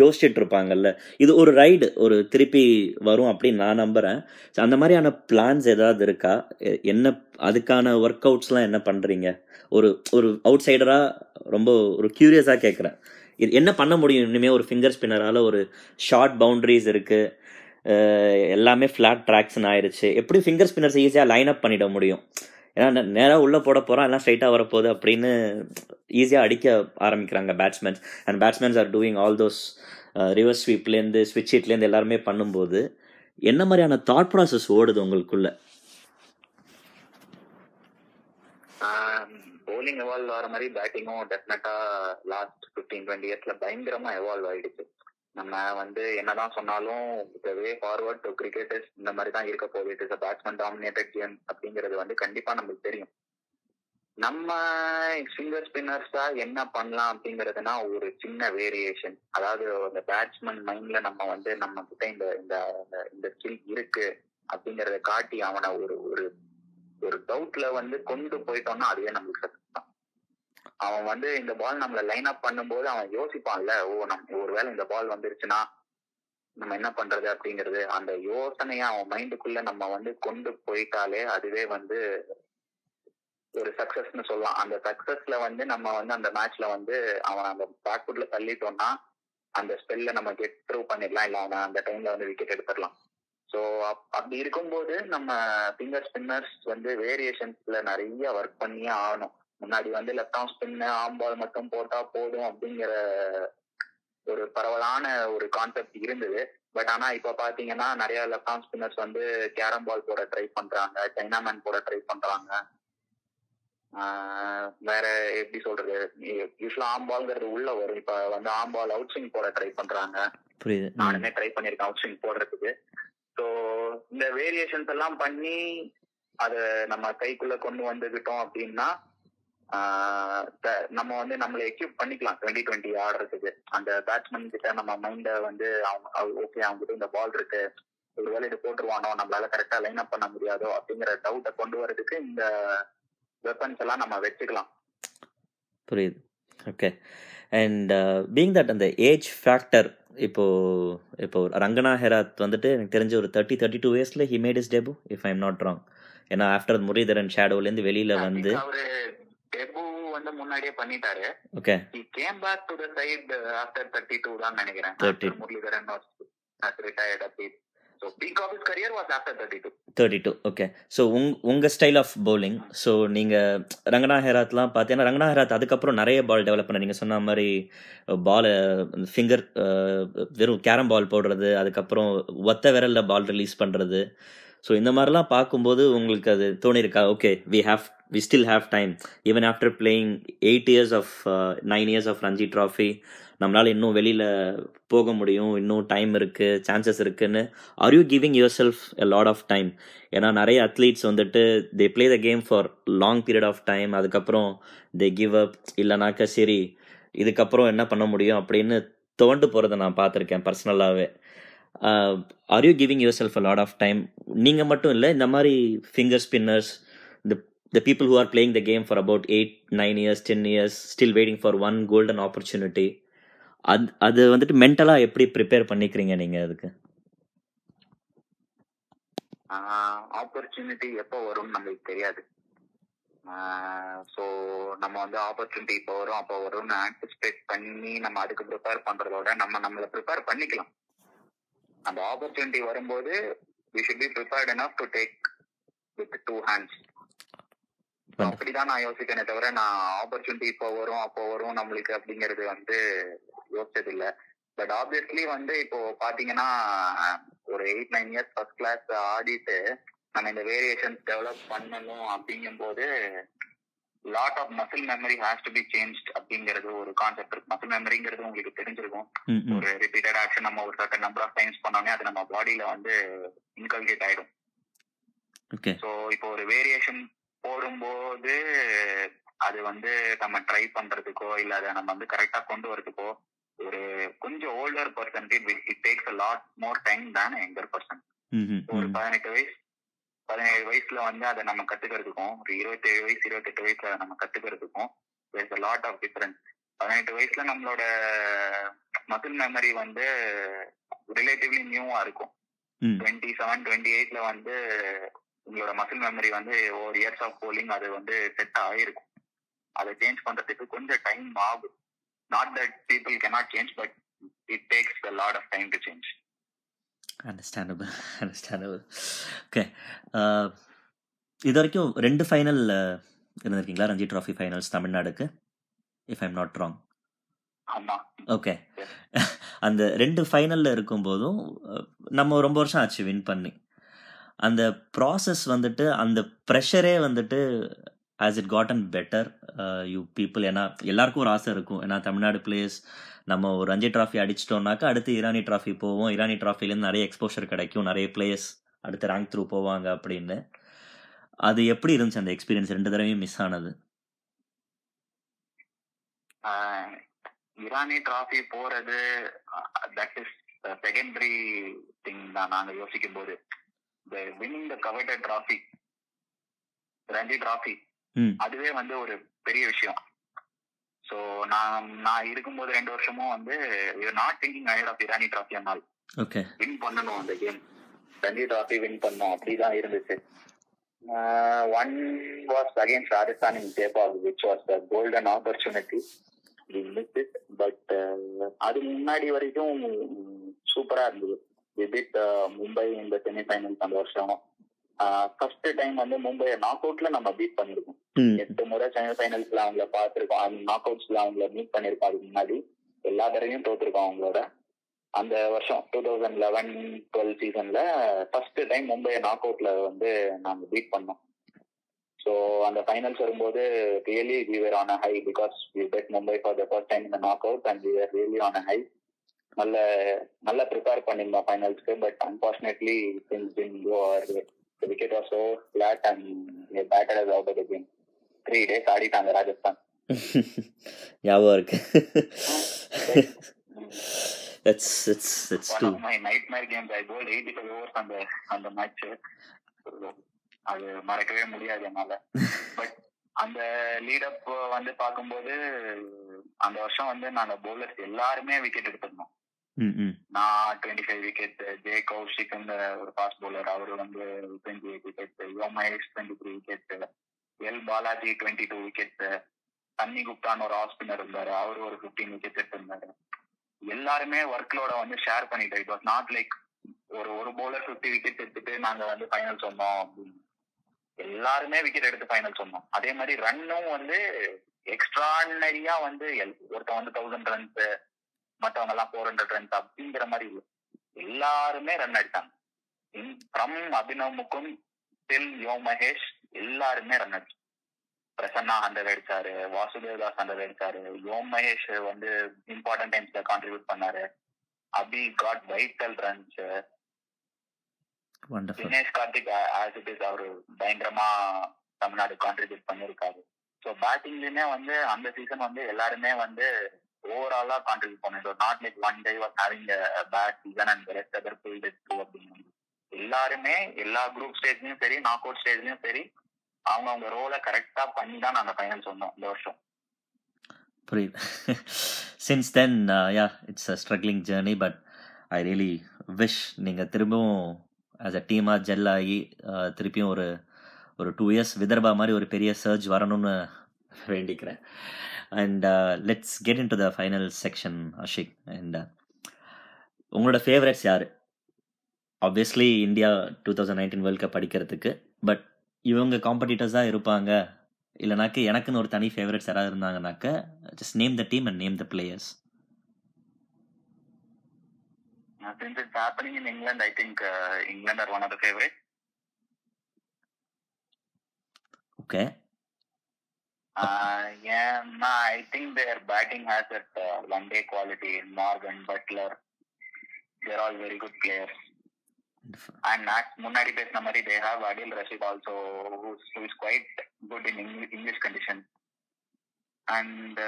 Speaker 1: யோசிச்சுட்டு இருப்பாங்கல்ல இது ஒரு ரைடு ஒரு திருப்பி வரும் அப்படின்னு நான் நம்புகிறேன் அந்த மாதிரியான பிளான்ஸ் ஏதாவது இருக்கா? எ- என்ன அதுக்கான ஒர்க் அவுட்ஸ்லாம் என்ன பண்ணுறீங்க ஒரு ஒரு அவுட் சைடராக ரொம்ப ஒரு க்யூரியஸாக கேட்குறேன் இது என்ன பண்ண முடியும்? இனிமேல் ஒரு ஃபிங்கர் ஸ்பின்னரால் ஒரு ஷார்ட் பவுண்ட்ரிஸ் இருக்குது எல்லாமே ஃப்ளாட் ட்ராக்ஸ்னு ஆயிடுச்சு எப்படி ஃபிங்கர் ஸ்பின்னர்ஸ் ஈஸியாக லைன் அப் பண்ணிட முடியும்? ஏன்னா நேராக உள்ளே போட போகிறோம் எல்லாம் ஸ்ட்ரைட்டாக வரப்போகுது அப்படின்னு ஈஸியாக அடிக்க ஆரம்பிக்கிறாங்க batsmen and batsmen are doing all those reverse ஸ்வீப்லேருந்து ஸ்விட்ச் ஹீட்லேருந்து எல்லாருமே பண்ணும்போது என்ன மாதிரியான தாட் ப்ராசஸ் ஓடுது உங்களுக்குள்ள?
Speaker 2: போலிங் எவால்வ் ஆகிற மாதிரி பேட்டிங்கும் டெஃபினட்டா லாஸ்ட் ஃபிஃப்டீன் டுவெண்ட்டி இயர்ஸ்ல பயங்கரமா எவால்வ் ஆயிடுச்சு. நம்ம வந்து என்னதான் சொன்னாலும் வே ஃபார்வர்ட் டு கிரிக்கெட்டர்ஸ் இந்த மாதிரி தான் இருக்க போகுது. It is batsman dominated game அப்படிங்கிறது வந்து கண்டிப்பா நமக்கு தெரியும். நம்ம ஃபிங்கர் ஸ்பின்னர்ஸா என்ன பண்ணலாம் அப்படிங்கறதுனா ஒரு சின்ன வேரியேஷன் அதாவது அந்த பேட்ஸ்மேன் மைண்ட்ல நம்ம வந்து நம்ம கிட்ட இந்த இந்த இந்த- இந்த ஸ்கில் இருக்கு அப்படிங்கறத காட்டி அவனை ஒரு ஒரு ஒரு டவுட்ல வந்து கொண்டு போயிட்டோம்னா அதுவே நம்மளுக்கு அவன் வந்து இந்த பால் நம்மள லைன் அப் பண்ணும்போது அவன் யோசிப்பான்ல ஓ நம்ம ஒருவேளை இந்த பால் வந்துருச்சுன்னா நம்ம என்ன பண்றது? அப்படிங்கிறது. அந்த யோசனையை அவன் மைண்டுக்குள்ள நம்ம வந்து கொண்டு போயிட்டாலே அதுவே வந்து ஒரு சக்சஸ்னு சொல்லலாம். அந்த சக்சஸ்ல வந்து நம்ம வந்து அந்த மேட்ச்ல வந்து அவன் அந்த பேக்வுட்ல தள்ளிட்டோம்னா அந்த ஸ்பெல்ல நம்ம கெட் த்ரூ பண்ணிடலாம். இல்ல அவன் அந்த டைம்ல வந்து விக்கெட் எடுத்துடலாம். ஸோ அப்படி இருக்கும்போது நம்ம ஃபிங்கர் ஸ்பின்னர்ஸ் வந்து வேரியேஷன்ஸ்ல நிறைய ஒர்க் பண்ணியே ஆகணும். முன்னாடி வந்து லெஃப்ட் ஆம் ஸ்பின் ஆம் பால் மட்டும் போட்டா போதும் அப்படிங்கிற ஒரு பரவலான ஒரு கான்செப்ட் இருந்தது. பட் ஆனா இப்ப பாத்தீங்கன்னா நிறைய லெஃப்ட் ஆம் ஸ்பின்னர்ஸ் வந்து கேரம் பால் போட ட்ரை பண்றாங்க சைனா மேன் போட ட்ரை பண்றாங்க. வேற எப்படி சொல்றது? யூஸ்வலா ஆம் பால்ங்கிறது உள்ள வரும். இப்ப வந்து ஆம் பால் அவுட் ஸ்விங் போட ட்ரை பண்றாங்க.
Speaker 1: புரியுது.
Speaker 2: நானுமே ட்ரை பண்ணிருக்கேன் அவுட் ஸ்விங் போடுறதுக்கு. ஸோ இந்த வேரியேஷன்ஸ் எல்லாம் பண்ணி அதை நம்ம கைக்குள்ள கொண்டு வந்துகிட்டோம் அப்படின்னா நம்ம வந்து நம்மளை எக்யூப் பண்ணிக்கலாம். டுவெண்ட்டி டுவெண்ட்டி ஆடுறதுக்கு. அந்த பேட்ஸ்மேன் கிட்ட நம்ம மைண்ட வந்து அவங்க ஓகே அவங்க கிட்ட இந்த பால் இருக்கு. ஒருவேளை இது போட்டுருவானோ? நம்மளால கரெக்டா லைன் அப் பண்ண முடியாதோ? அப்படிங்கிற டவுட்டை கொண்டு வரதுக்கு இந்த வெப்பன்ஸ் எல்லாம் நம்ம வச்சுக்கலாம்.
Speaker 1: புரியுது. ஓகே அண்ட் பீங் தட் அந்த ஏஜ் ஃபேக்டர் இப்போ இப்போ ரங்கனா ஹெராத் வந்துட்டு எனக்கு தெரிஞ்ச ஒரு தேர்ட்டி தேர்ட்டி டூ இயர்ஸ்ல he made his debut if I am not wrong ஏன்னா ஆஃப்டர் முரளிதரன் ஷேடோலேருந்து வெளியில வந்து
Speaker 2: டெபு வந்து முன்னாடியே பண்ணிட்டாரு.
Speaker 1: Okay.
Speaker 2: Came back to the side uh, after 32 தான் நினைக்கிறேன்.
Speaker 1: 30.
Speaker 2: after Muralitharan was has retired a bit so peak of his career was after 32
Speaker 1: thirty two okay so உங் உங்கள் ஸ்டைல் ஆஃப் பவுலிங் ஸோ நீங்கள் ரங்கனா ஹெராத்லாம் பார்த்தீங்கன்னா ரங்கனா ஹெராத் அதுக்கப்புறம் நிறைய பால் டெவலப் பண்ண நீங்கள் சொன்ன மாதிரி பாலை ஃபிங்கர் வெறும் கேரம் பால் போடுறது அதுக்கப்புறம் ஒத்த விரலில் பால் ரிலீஸ் பண்ணுறது ஸோ இந்த மாதிரிலாம் பார்க்கும்போது உங்களுக்கு அது தோணிருக்கா? Okay we have we still have time even after playing eight years of nine years of Ranji trophy நம்மளால் இன்னும் வெளியில் போக முடியும். இன்னும் டைம் இருக்குது சான்சஸ் இருக்குன்னு. Are you giving yourself a lot of time ஏன்னா நிறைய அத்லீட்ஸ் வந்துட்டு they play the game for long period of time அதுக்கப்புறம் தே கிவ் அப் இல்லைனாக்கா சரி இதுக்கப்புறம் என்ன பண்ண முடியும் அப்படின்னு துவண்டு போகிறத நான் பார்த்துருக்கேன் பர்சனலாகவே are you giving yourself a lot of time நீங்கள் மட்டும் இல்லை இந்த மாதிரி finger spinners the people who are playing the game game for about eight nine years ten years still for for one golden opportunity அது அது வந்துட்டு மென்டலாக எப்படி ப்ரிப்பேர் பண்ணிக்கிறீங்க நீங்கள் அதுக்கு?
Speaker 2: ஆப்பர்ச்சுனிட்டி எப்போ வரும்னு நம்மளுக்கு தெரியாது. ஸோ நம்ம வந்து ஆப்பர்ச்சுனிட்டி இப்போ வரும் அப்போ வரும்னு ஆன்டிசிபேட் பண்ணி நம்ம அதுக்கு ப்ரிப்பேர் பண்றதோட நம்ம நம்மளை ப்ரிப்பேர் பண்ணிக்கலாம். அந்த ஆப்பர்ச்சுனிட்டி வரும்போது we should be prepared enough to take with two hands அப்படிதான் நான் யோசிக்கிறேனே தவிர நான் ஆப்பர்ச்சுனிட்டி இப்போ வரும் அப்போ வரும் நம்மளுக்கு அப்படிங்கிறது வந்து யோசிச்சது இல்ல பட் ஆப்வியஸ்லி வந்து இப்போ பாத்தீங்கன்னா ஒரு eight nine years first class ஆடிட்டு நம்ம இந்த வேரியேஷன்ஸ் டெவலப் பண்ணணும் அப்படிங்கும் போது lot of muscle memory has to be change அப்படிங்கிறது ஒரு கான்செப்ட் இருக்கு. மசில் மெமரிங்கிறது உங்களுக்கு தெரிஞ்சிருக்கும். ஒரு ரிப்பீட்டட் ஆக்ஷன் நம்ம ஒரு சர்டன் நம்பர் ஆஃப் டைம்ஸ் பண்ணோன்னே அது நம்ம பாடியில வந்து இன்கல்கேட் ஆயிடும். ஸோ இப்போ ஒரு வேரியேஷன் போடும்போது அது வந்து நம்ம ட்ரை பண்றதுக்கோ இல்ல அதை நம்ம வந்து கரெக்டா கொண்டு வரதுக்கோ ஒரு கொஞ்சம் older பர்சன்க்கு it takes a lot more time than younger person ஒரு பதினெட்டு வயசு பதினேழு வயசுல வந்து அதை நம்ம கத்துக்கிறதுக்கும் ஒரு இருபத்தேழு வயசு இருபத்தெட்டு வயசுல அதை நம்ம கத்துக்கிறதுக்கும் there's a lot of difference பதினெட்டு வயசுல நம்மளோட மசில் மெமரி வந்து ரிலேட்டிவ்லி நியூவா இருக்கும். டுவெண்ட்டி செவன் டுவெண்ட்டி எயிட்ல வந்து உங்களோட மசில் மெமரி வந்து ஒரு இயர்ஸ் ஆஃப் போலிங் அது வந்து செட் ஆகிருக்கும் அதை சேஞ்ச் பண்றதுக்கு கொஞ்சம் டைம் ஆகும். Not that people cannot change but it takes the lot of time to change
Speaker 1: understandable understandable okay இது வரைக்கும் ரெண்டு ஃபைனல் இருந்திருக்கீங்களா? Ranji trophy finals தமிழ்நாடுக்கு? If I'm not wrong okay அந்த ரெண்டு ஃபைனலில் இருக்கும்போதும் நம்ம ரொம்ப வருஷம் ஆச்சு வின் பண்ணி. அந்த ப்ராசஸ் வந்துட்டு அந்த ப்ரெஷரே வந்துட்டு as it got and better you people ஏன்னா எல்லாருக்கும் ஒரு ஆசை இருக்கும். ஏன்னா தமிழ்நாடு பிளேயர்ஸ் நம்ம ஒரு ரஞ்சி ட்ராஃபி அடிச்சிட்டோம்னாக்கா அடுத்து இரானி ட்ராஃபி போவோம். இரானி ட்ராஃபிலேருந்து நிறைய எக்ஸ்போஷர் கிடைக்கும். நிறைய பிளேயர்ஸ் அடுத்து ரேங்க் த்ரூ போவாங்க அப்படின்னு. அது எப்படி இருந்துச்சு அந்த எக்ஸ்பீரியன்ஸ் ரெண்டு தடவையும் மிஸ் ஆனது.
Speaker 2: இரானி டிராஃபி போறது தட் இஸ் செகண்டரி திங் தான் நாங்க யோசிக்கும் போது winning the coveted trophy Ranji trophy அதுவே வந்து ஒரு பெரிய விஷயம். ஸோ நான் நான் இருக்கும்போது ரெண்டு வருஷமும் வந்து not thinking ahead of Irani trophy அன்னால்
Speaker 1: okay
Speaker 2: win பண்ணணும் அந்த கேம் ரஞ்சி டிராஃபி வின் பண்ணோம். அப்படிதான் இருந்துச்சு. One was against Rajasthan in Jaipur which was the golden opportunity but அது முன்னாடி வரைக்கும் சூப்பரா இருந்தது. விபிட் மும்பை இந்த செமிஃபைனல்ஸ் அந்த வருஷம். ஃபர்ஸ்ட் டைம் வந்து மும்பை நாக் அவுட்ல நம்ம பீட் பண்ணிருக்கோம். எட்டு முறை செமிஃபைனல்ஸ்ல அவங்கள பார்த்திருக்கோம். அந்த நாக் அவுட்ஸ்ல அவங்கள மீட் பண்ணிருக்கோம். அதுக்கு முன்னாடி எல்லா தடவையும் தோத்துருக்கோம் அவங்களோட. அந்த வருஷம் டூ தௌசண்ட் லெவன் டுவெல் சீசன்ல ஃபர்ஸ்ட் டைம் மும்பை நாக் அவுட்ல வந்து நாங்க பீட் பண்ணோம். ஸோ அந்த ஃபைனல்ஸ் வரும்போது really we were on high because we beat Mumbai for the first time இந்த knock out and we were really on high நல்ல நல்லா ப்ரிப்பேர் பண்ணியிருந்தோம் ஃபைனல்ஸ்க்கு but unfortunately things didn't go the was so flat and they batted us out of the game. Three days ஆடிட்டாங்க Rajasthan.
Speaker 1: ஞாபகம் இருக்கு. That's it's it's
Speaker 2: One
Speaker 1: too.
Speaker 2: of my nightmare games. I bowled 85 overs அந்த அந்த மேட்ச் அது மறக்கவே முடியாது என்னால. பட் அந்த லீட் அப் வந்து பார்க்கும்போது அந்த வருஷம் வந்து நாங்க பவுலர்ஸ் எல்லாருமே விக்கெட் எடுத்திருந்தோம். நான் twenty five wicket J Kaushik ஒரு ஃபாஸ்ட் பவுலர் அவர் வந்து twenty eight wicket Yomesh twenty three wicket L Balaji twenty two wicket தண்ணி குப்தான்னு ஒரு ஆஃப் ஸ்பின்னர் இருந்தாரு அவரு ஒரு பிப்டீன் விக்கெட் எடுத்திருந்தாரு. எல்லாருமே ஒர்க்லோட வந்து ஷேர் பண்ணிட்டோம். இட் வாஸ் நாட் லைக் ஒரு ஒரு பவுலர் பிப்டி விக்கெட் எடுத்துட்டு நாங்க வந்து ஃபைனல் சொன்னோம் அப்படின்னு. எல்லாருமே விக்கெட் எடுத்து ஃபைனல் சொன்னோம். அதே மாதிரி ரன்னும் வந்து எக்ஸ்ட்ரானரியா வந்து எல்- ஒருத்தன் வந்து தௌசண்ட் ரன்ஸ் மற்றவங்க எல்லாம் ஃபோர் ஹண்ட்ரட் ரன்ஸ் அப்படிங்கிற மாதிரி இல்லை எல்லாருமே ரன் அடித்தாங்க ஃப்ரம் அபினவ் டில் யோ மகேஷ் எல்லாருமே ரன் அடிச்சாங்க பிரசன்னா ஹண்ட்ரட் அடிச்சாரு வாசுதேவ் தாஸ் ஹண்ட்ரட் அடிச்சாரு யோம் மகேஷ் வந்து இம்பார்ட்டன்ட் டைம்ஸ்ல கான்ட்ரிபியூட் பண்ணாரு. Abhi got vital runs Dinesh Karthik as it is அவரு பயங்கரமா தமிழ்நாடு கான்ட்ரிபியூட் பண்ணிருக்காரு. ஸோ பேட்டிங்லயுமே வந்து அந்த சீசன் வந்து எல்லாருமே வந்து ஓவராலா கான்ட்ரிபியூட் பண்ணிருக்கோம் not like one day was having bad season and rest other field அப்படின்னு. எல்லாருமே எல்லா குரூப் ஸ்டேஜ்லயும் சரி நாக் அவுட் ஸ்டேஜ்லயும் சரி அவங்க அவங்க ரோலை கரெக்டா பண்ணி தான் நாங்க ஃபைனல்ஸ் வந்தோம் இந்த வருஷம்.
Speaker 1: புரியுது. Since then ya it's a struggling journey but I really wish நீங்கள் திரும்பவும் ஆஸ் அ டீமாக ஜெல் ஆகி uh, திருப்பியும் ஒரு ஒரு டூ இயர்ஸ் விதர்பா மாதிரி ஒரு பெரிய சர்ஜ் வரணும்னு வேண்டிக்கிறேன். And let's get in to the final section Ashiq and உங்களோட ஃபேவரட்ஸ் யார்? Obviously India two thousand nineteen world cup அடிக்கிறதுக்கு பட் இவங்க காம்படிட்டர்ஸாக இருப்பாங்க. இல்லைனாக்க எனக்குன்னு ஒரு தனி ஃபேவரட்ஸ் யாராவது இருந்தாங்கனாக்க just name the team and name the players
Speaker 2: since it's happening in England I think England are one of the favourite
Speaker 1: okay
Speaker 2: ஏன்னா I think their batting has at one day quality Morgan Buttler they're all very good players and முன்னாடி பேசின மாதிரி they have Adil Rashid also is quite good in English condition and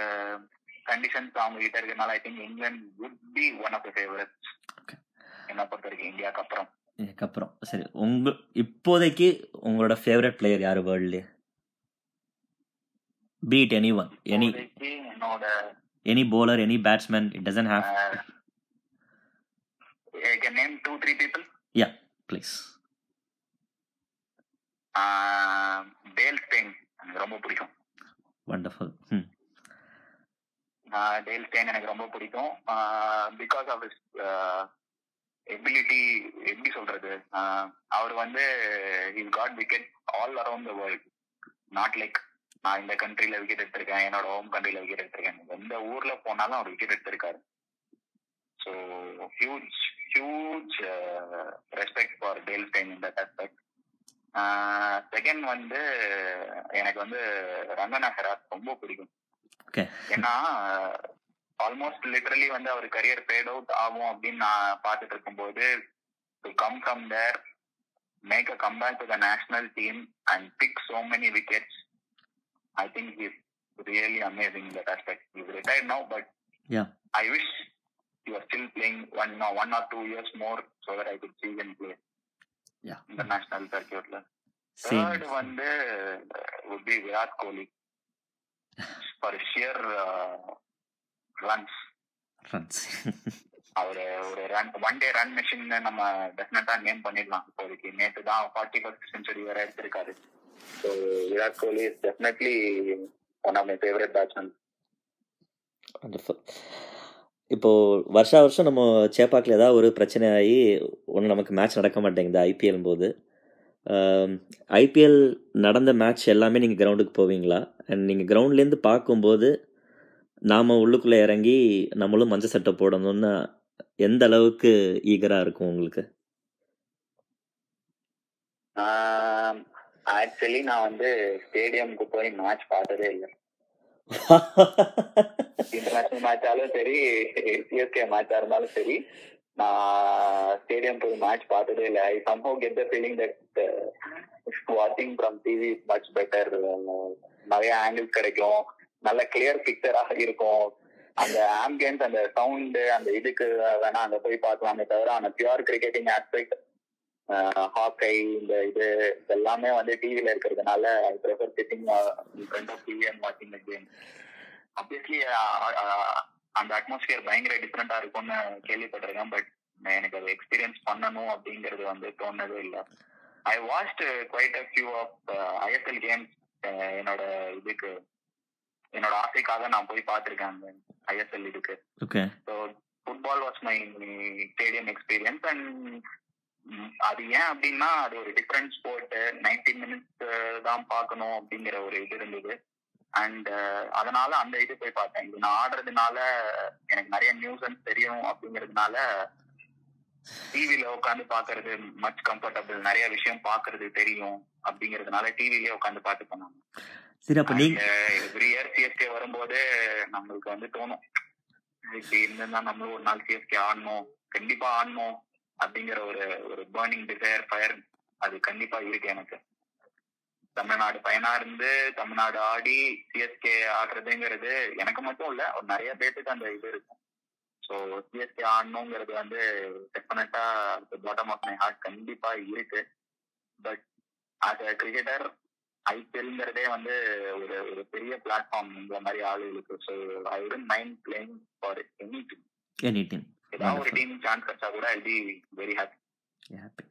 Speaker 2: conditions அவங்க கிட்ட இருக்கனால I think England would be one of the favourites. என்ன பொறுத்த வரைக்கும் இந்தியாவுக்கு அப்புறம்.
Speaker 1: இதுக்கப்புறம் சரி உங்க இப்போதைக்கு உங்களோட ஃபேவரட் பிளேயர் யார் வேர்ல்ட்லேயே பீட் எனி ஒன் எனி
Speaker 2: இப்போதைக்கு என்னோட
Speaker 1: any bowler any batsman it doesn't have
Speaker 2: I can name two three people
Speaker 1: ya please
Speaker 2: Dale Steyn எனக்கு ரொம்ப பிடிக்கும்.
Speaker 1: வண்டர்ஃபுல் ம்
Speaker 2: டேல் ஸ்டெயின் எனக்கு ரொம்ப பிடிக்கும். பிகாஸ் ஆஃப் இஸ் எபிலிட்டி எப்படி சொல்றது? ஆஹ் அவர் வந்து is got wicket all around the world not like நான் இந்த கண்ட்ரில விக்கெட் எடுத்திருக்கேன் என்னோட ஹோம் கண்ட்ரில விக்கெட் எடுத்திருக்கேன். எந்த ஊர்ல போனாலும் அவர் விக்கெட் எடுத்திருக்காரு. So huge huge respect for Dale Steyn இந்த அஸ்பெக்ட் செகண்ட் வந்து எனக்கு வந்து ரங்கனா ஹெராத் ரொம்ப பிடிக்கும். ஏன்னா ஆல்மோஸ்ட் லிட்டரலி வந்து அவர் கரியர் ஃபேட் அவுட் ஆகும் அப்படின்னு நான் பார்த்துட்டு இருக்கும்போது to come from there make a come back to the national team and pick so many wickets I think is really amazing that aspect is retired no but
Speaker 1: Yeah.
Speaker 2: I wish you are still playing one one or two years more so that I could see and play
Speaker 1: Yeah.
Speaker 2: International சர்க்கியூட்ல
Speaker 1: same
Speaker 2: third வந்து would be Virat Kohli for sheer runs
Speaker 1: runs
Speaker 2: அவரு ஒரு run one day run machine நம்ம டெஃபினட்டா நேம் பண்ணிடலாம். இப்போதைக்கு நேற்று தான் ஃபார்ட்டி ஃபர்ஸ்ட் செஞ்சுரி வேற எடுத்திருக்காரு. பேட்ஸ்மேன்
Speaker 1: வண்டர்ஃபுல் இப்போ வருஷா வருஷம் நம்ம சேப்பாக்கில் ஏதாவது ஒரு பிரச்சனை ஆகி ஒன்று நமக்கு மேட்ச் நடக்க மாட்டேங்குது ஐபிஎல் போது. ஐபிஎல் நடந்த மேட்ச் எல்லாமே நீங்கள் கிரவுண்டுக்கு போவீங்களா? அண்ட் நீங்கள் கிரவுண்ட்லேருந்து பார்க்கும்போது நாம் உள்ளுக்குள்ளே இறங்கி நம்மளும் மஞ்சள் சட்டை போடணும்னு எந்த அளவுக்கு ஈகராக இருக்கும் உங்களுக்கு?
Speaker 2: ஆக்சுவலி நான் வந்து ஸ்டேடியம்க்கு போய் மேட்ச் பார்த்ததே இல்லை. இன்டர்நேஷனல் மேட்சாலும் சரி சிஎஸ்கே மேட்சா இருந்தாலும் சரி நான் ஸ்டேடியம் போய் மேட்ச் பார்த்ததே இல்லை. I somehow get the feeling that வாட்சிங் ஃப்ரம் டிவி மச் பெட்டர் நிறைய ஆங்கிள்ஸ் கிடைக்கும். நல்ல கிளியர் பிக்சராக இருக்கும். அந்த ஆம்பியன்ஸ் அந்த சவுண்டு அந்த இதுக்கு வேணா அங்க போய் பார்க்கலாமே தவிர அந்த பியூர் கிரிக்கெட்டிங் ஆஸ்பெக்ட் ஹாக்கை இந்த இது எல்லாமே வந்து டிவில இருக்கிறதுனால I prefer sitting front of TV and வாட்சிங் த கேம் ஆப்வியஸ்லி அந்த அட்மாஸ்பியர் பயங்கர டிஃப்ரெண்டா இருக்கும்னு கேள்விப்பட்டிருக்கேன் பட் எனக்கு அதை எக்ஸ்பீரியன்ஸ் பண்ணணும் அப்படிங்கிறது வந்து தோணதே இல்லை. I watched quite a few of ISL games என்னோட இதுக்கு என்னோட ஆசைக்காக நான் போய் பார்த்திருக்கேன் அந்த ஐஎஸ்எல் இதுக்கு.
Speaker 1: Okay
Speaker 2: so football was my stadium experience and அது ஏன் அப்படின்னா அது ஒரு டிஃப்ரெண்ட் ஸ்போர்ட் நைன்டி மினிட்ஸ் தான் பார்க்கணும் அப்படிங்கிற ஒரு இது இருந்தது. அண்ட் அதனால அந்த இது போய் பார்த்தேன். இது நான் ஆடுறதுனால எனக்கு நிறைய நியூஸ் தெரியும் அப்படிங்கிறதுனால டிவில உட்காந்து பாக்குறது மச் கம்ஃபர்டபுள் நிறைய விஷயம் பாக்குறது தெரியும் அப்படிங்கறதுனால டிவிலயே உட்காந்து பாத்து பண்ணாங்க
Speaker 1: சரி அப்ப நீங்க
Speaker 2: எவ்ரி இயர் சிஎஸ்கே வரும்போது நம்மளுக்கு வந்து தோணும். இப்படி இருந்திருந்தா நம்மளும் ஒரு நாள் சிஎஸ்கே ஆடணும். கண்டிப்பா ஆடணும். அப்படிங்கிற ஒரு ஒரு பேர்னிங் டிசைர் ஃபயர் அது கண்டிப்பா இருக்கு எனக்கு. தமிழ்நாடு பயனா இருந்து தமிழ்நாடு ஆடி சிஎஸ்கே ஆடுறதுங்கிறது எனக்கு மட்டும் இல்ல ஒரு நிறைய பேருக்கு அந்த இது இருக்கும். ஸோ சிஎஸ்கே ஆடணுங்கிறது வந்து டெஃபினட்டா பாட்டம் ஆஃப் மை ஹார்ட் கண்டிப்பா இருக்கு. பட் ஆஸ் அ கிரிக்கெட்டர் ஐபிஎல்ங்கிறதே வந்து ஒரு ஒரு பெரிய பிளாட்ஃபார்ம் இந்த மாதிரி ஆளுகளுக்கு. So I wouldn't mind playing for any team
Speaker 1: any team
Speaker 2: ஏதாவது ஒரு டீம் சான்ஸ் கிடைச்சா கூட I be very happy
Speaker 1: happy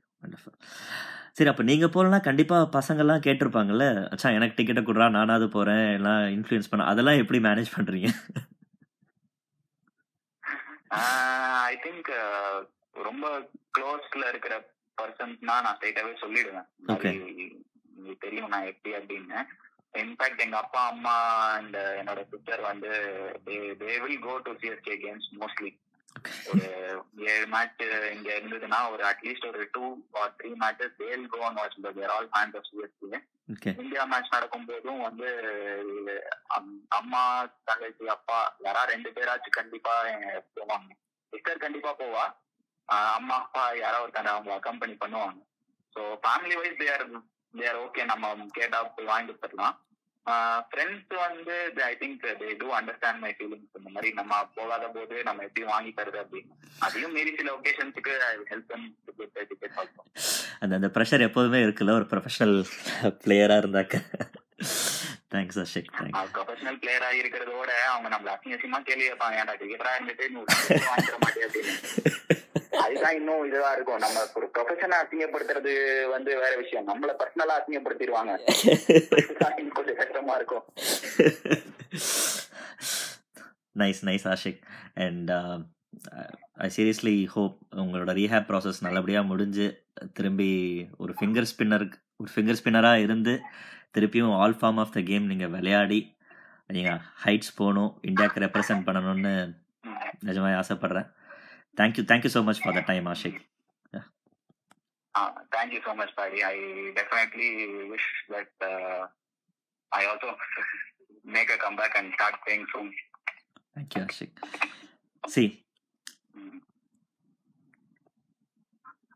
Speaker 1: சரி அப்போ நீங்கள் போகலன்னா கண்டிப்பாக பசங்கள்லாம் கேட்டிருப்பாங்கல்ல அச்சா எனக்கு டிக்கெட்டை கொடுறா நானாவது போகிறேன் எல்லாம் இன்ஃப்ளூயன்ஸ் பண்ண அதெல்லாம் எப்படி மேனேஜ் பண்ணுறீங்க
Speaker 2: ஐ திங்க் ரொம்ப க்ளோஸ்ல இருக்கிற பர்சன்ஸ்னா நான் ஸ்ட்ரைட்டாவே சொல்லிடுவேன். உங்களுக்கு தெரியும் நான் எப்படி அப்படின்னு. இன்ஃபேக்ட் எங்க அப்பா அம்மா அண்ட் என்னோட சிஸ்டர் வந்து they will go to CSK games mostly ஒரு ஏழு மேட்ச் இங்க இருந்ததுன்னா ஒரு அட்லீஸ்ட் ஒரு two or three matches they'll go and watch they're all fans of CSK India match நடக்கும் போதும் வந்து அம்- அம்மா தங்கச்சி அப்பா யாரா ரெண்டு பேராச்சும் கண்டிப்பா போவாங்க. சிஸ்டர் கண்டிப்பா போவா. அம்மா அப்பா யாரோ ஒருத்தங்க அவங்க அக்கம்பெனி பண்ணுவாங்க. So family wise there there okay நம்ம கேட்டா போய் வாங்கி கொடுத்துடலாம் ஃப்ரெண்ட்ஸ் வந்து I think they do understand my feelings இந்த மாதிரி நம்ம போகாத போது நம்ம எப்படி வாங்கி தருது அப்படின்னு. அதையும் மீறி சில ஒகேஷன்ஸுக்கு ஐ ஹெல்ப் தம்
Speaker 1: அந்த அந்த ப்ரெஷர் எப்போதுமே இருக்குல்ல ஒரு ப்ரொஃபஷனல் பிளேயராக இருந்தாக்க. தேங்க்ஸ் அஷிக் தேங்க்ஸ்
Speaker 2: ப்ரொஃபஷனல் பிளேயரா இருக்கிறதோட அவங்க நம்மள அசிங்கசியமா கேள்வி கேட்பாங்க. ஏன்டா டிக்கெட்டரா இருந்துட்டு வாங்கிட மாட்டே அப்படின்னு. அதுதான் இன்னும் இதுவா இருக்கும். நம்ம ஒரு ப்ரொஃபஷனை அசிங்கப்படுத்துறது வந்து வேற விஷயம். நம்மள பர்சனலா அசிங்கப்படுத்திடுவாங்க. கொஞ்சம் கஷ்டமா இருக்கும்.
Speaker 1: Nice nice Ashiq and I seriously hope உங்களோட ரீஹேப் ப்ராசஸ் நல்லபடியாக முடிஞ்சு திரும்பி ஒரு ஃபிங்கர் ஸ்பின்னருக்கு ஒரு ஃபிங்கர் ஸ்பின்னராக இருந்து திருப்பியும் all form of the game நீங்கள் விளையாடி நீங்கள் ஹைட்ஸ் போகணும் இந்தியாவுக்கு ரெப்ரசன்ட் பண்ணணும்னு நிஜமாக ஆசைப்பட்றேன். Thank you thank you so much for the time Ashiq
Speaker 2: thank you so much buddy I definitely wish that I also make a come back and start playing soon
Speaker 1: thank you Ashiq C